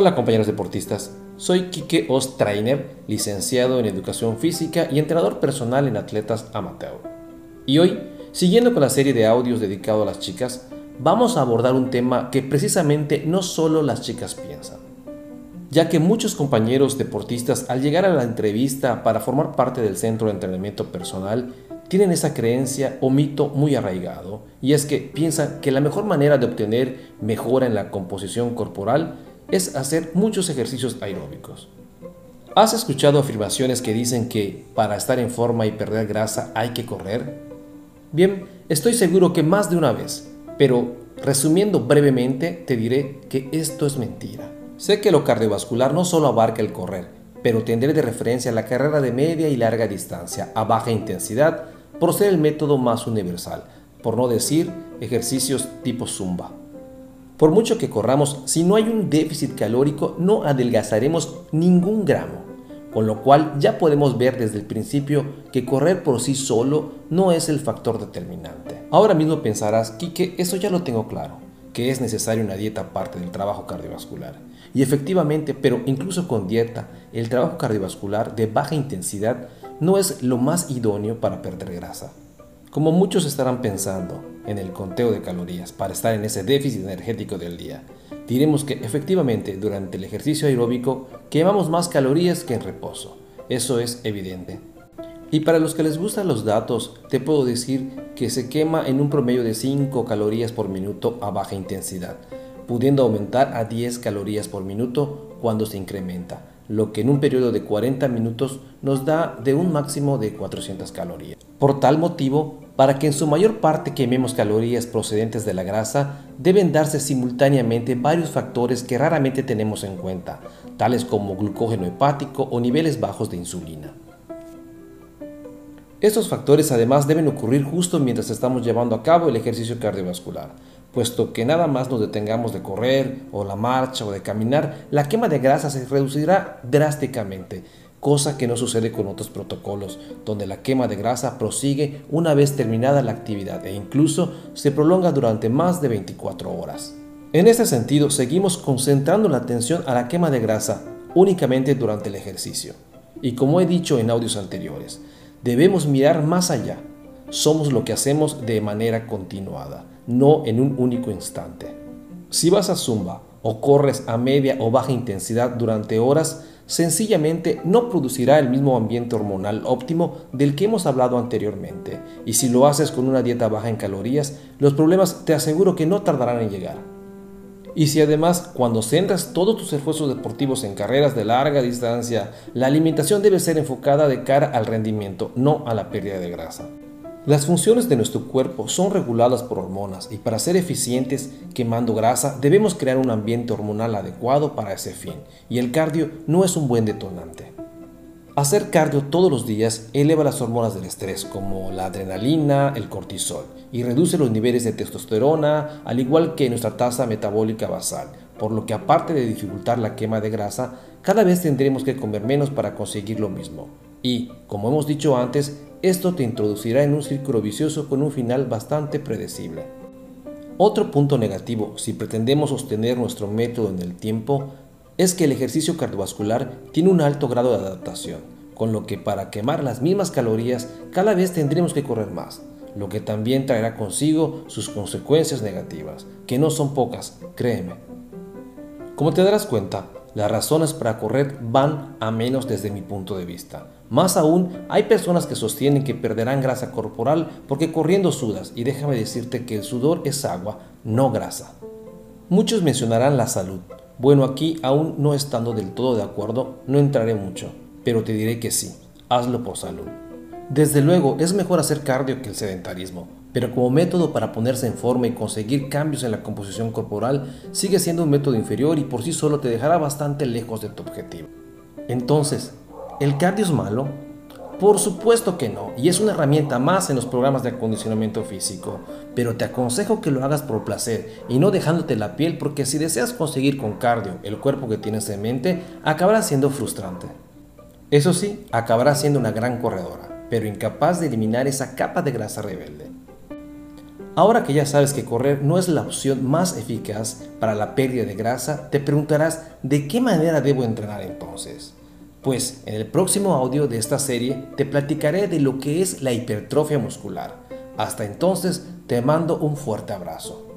Hola compañeros deportistas, soy Kike Ostrainer, licenciado en Educación Física y entrenador personal en atletas amateur. Y hoy, siguiendo con la serie de audios dedicado a las chicas, vamos a abordar un tema que precisamente no solo las chicas piensan, ya que muchos compañeros deportistas al llegar a la entrevista para formar parte del centro de entrenamiento personal tienen esa creencia o mito muy arraigado, y es que piensan que la mejor manera de obtener mejora en la composición corporal es hacer muchos ejercicios aeróbicos. ¿Has escuchado afirmaciones que dicen que para estar en forma y perder grasa hay que correr? Bien, estoy seguro que más de una vez, pero resumiendo brevemente te diré que esto es mentira. Sé que lo cardiovascular no solo abarca el correr, pero tendré de referencia la carrera de media y larga distancia a baja intensidad por ser el método más universal, por no decir ejercicios tipo zumba. Por mucho que corramos, si no hay un déficit calórico, no adelgazaremos ningún gramo. Con lo cual ya podemos ver desde el principio que correr por sí solo no es el factor determinante. Ahora mismo pensarás, Kike, eso ya lo tengo claro, que es necesaria una dieta aparte del trabajo cardiovascular. Y efectivamente, pero incluso con dieta, el trabajo cardiovascular de baja intensidad no es lo más idóneo para perder grasa. Como muchos estarán pensando en el conteo de calorías para estar en ese déficit energético del día, diremos que efectivamente durante el ejercicio aeróbico quemamos más calorías que en reposo. Eso es evidente. Y para los que les gustan los datos, te puedo decir que se quema en un promedio de 5 calorías por minuto a baja intensidad, pudiendo aumentar a 10 calorías por minuto cuando se incrementa, lo que en un periodo de 40 minutos nos da de un máximo de 400 calorías. Por tal motivo, para que en su mayor parte quememos calorías procedentes de la grasa, deben darse simultáneamente varios factores que raramente tenemos en cuenta, tales como glucógeno hepático o niveles bajos de insulina. Estos factores además deben ocurrir justo mientras estamos llevando a cabo el ejercicio cardiovascular, puesto que nada más nos detengamos de correr o la marcha o de caminar, la quema de grasa se reducirá drásticamente, cosa que no sucede con otros protocolos, donde la quema de grasa prosigue una vez terminada la actividad e incluso se prolonga durante más de 24 horas. En este sentido, seguimos concentrando la atención a la quema de grasa únicamente durante el ejercicio. Y como he dicho en audios anteriores, Debemos mirar más allá. Somos lo que hacemos de manera continuada, no en un único instante. Si vas a zumba o corres a media o baja intensidad durante horas, sencillamente no producirá el mismo ambiente hormonal óptimo del que hemos hablado anteriormente. Y si lo haces con una dieta baja en calorías, los problemas te aseguro que no tardarán en llegar. Y si además cuando centras todos tus esfuerzos deportivos en carreras de larga distancia, la alimentación debe ser enfocada de cara al rendimiento, no a la pérdida de grasa. Las funciones de nuestro cuerpo son reguladas por hormonas y para ser eficientes quemando grasa debemos crear un ambiente hormonal adecuado para ese fin y el cardio no es un buen detonante. Hacer cardio todos los días eleva las hormonas del estrés como la adrenalina, el cortisol y reduce los niveles de testosterona, al igual que nuestra tasa metabólica basal, por lo que aparte de dificultar la quema de grasa, cada vez tendremos que comer menos para conseguir lo mismo. Y, como hemos dicho antes, esto te introducirá en un círculo vicioso con un final bastante predecible. Otro punto negativo, si pretendemos sostener nuestro método en el tiempo, es que el ejercicio cardiovascular tiene un alto grado de adaptación, con lo que para quemar las mismas calorías cada vez tendremos que correr más, lo que también traerá consigo sus consecuencias negativas, que no son pocas, créeme. Como te darás cuenta, las razones para correr van a menos desde mi punto de vista. Más aún, hay personas que sostienen que perderán grasa corporal porque corriendo sudas, y déjame decirte que el sudor es agua, no grasa. Muchos mencionarán la salud, bueno, aquí aún no estando del todo de acuerdo, no entraré mucho, pero te diré que sí, hazlo por salud. Desde luego, es mejor hacer cardio que el sedentarismo, pero como método para ponerse en forma y conseguir cambios en la composición corporal, sigue siendo un método inferior y por sí solo te dejará bastante lejos de tu objetivo. Entonces, ¿el cardio es malo? Por supuesto que no, y es una herramienta más en los programas de acondicionamiento físico, pero te aconsejo que lo hagas por placer y no dejándote la piel porque si deseas conseguir con cardio el cuerpo que tienes en mente, acabará siendo frustrante. Eso sí, acabará siendo una gran corredora, pero incapaz de eliminar esa capa de grasa rebelde. Ahora que ya sabes que correr no es la opción más eficaz para la pérdida de grasa, te preguntarás de qué manera debo entrenar entonces. Pues en el próximo audio de esta serie te platicaré de lo que es la hipertrofia muscular. Hasta entonces te mando un fuerte abrazo.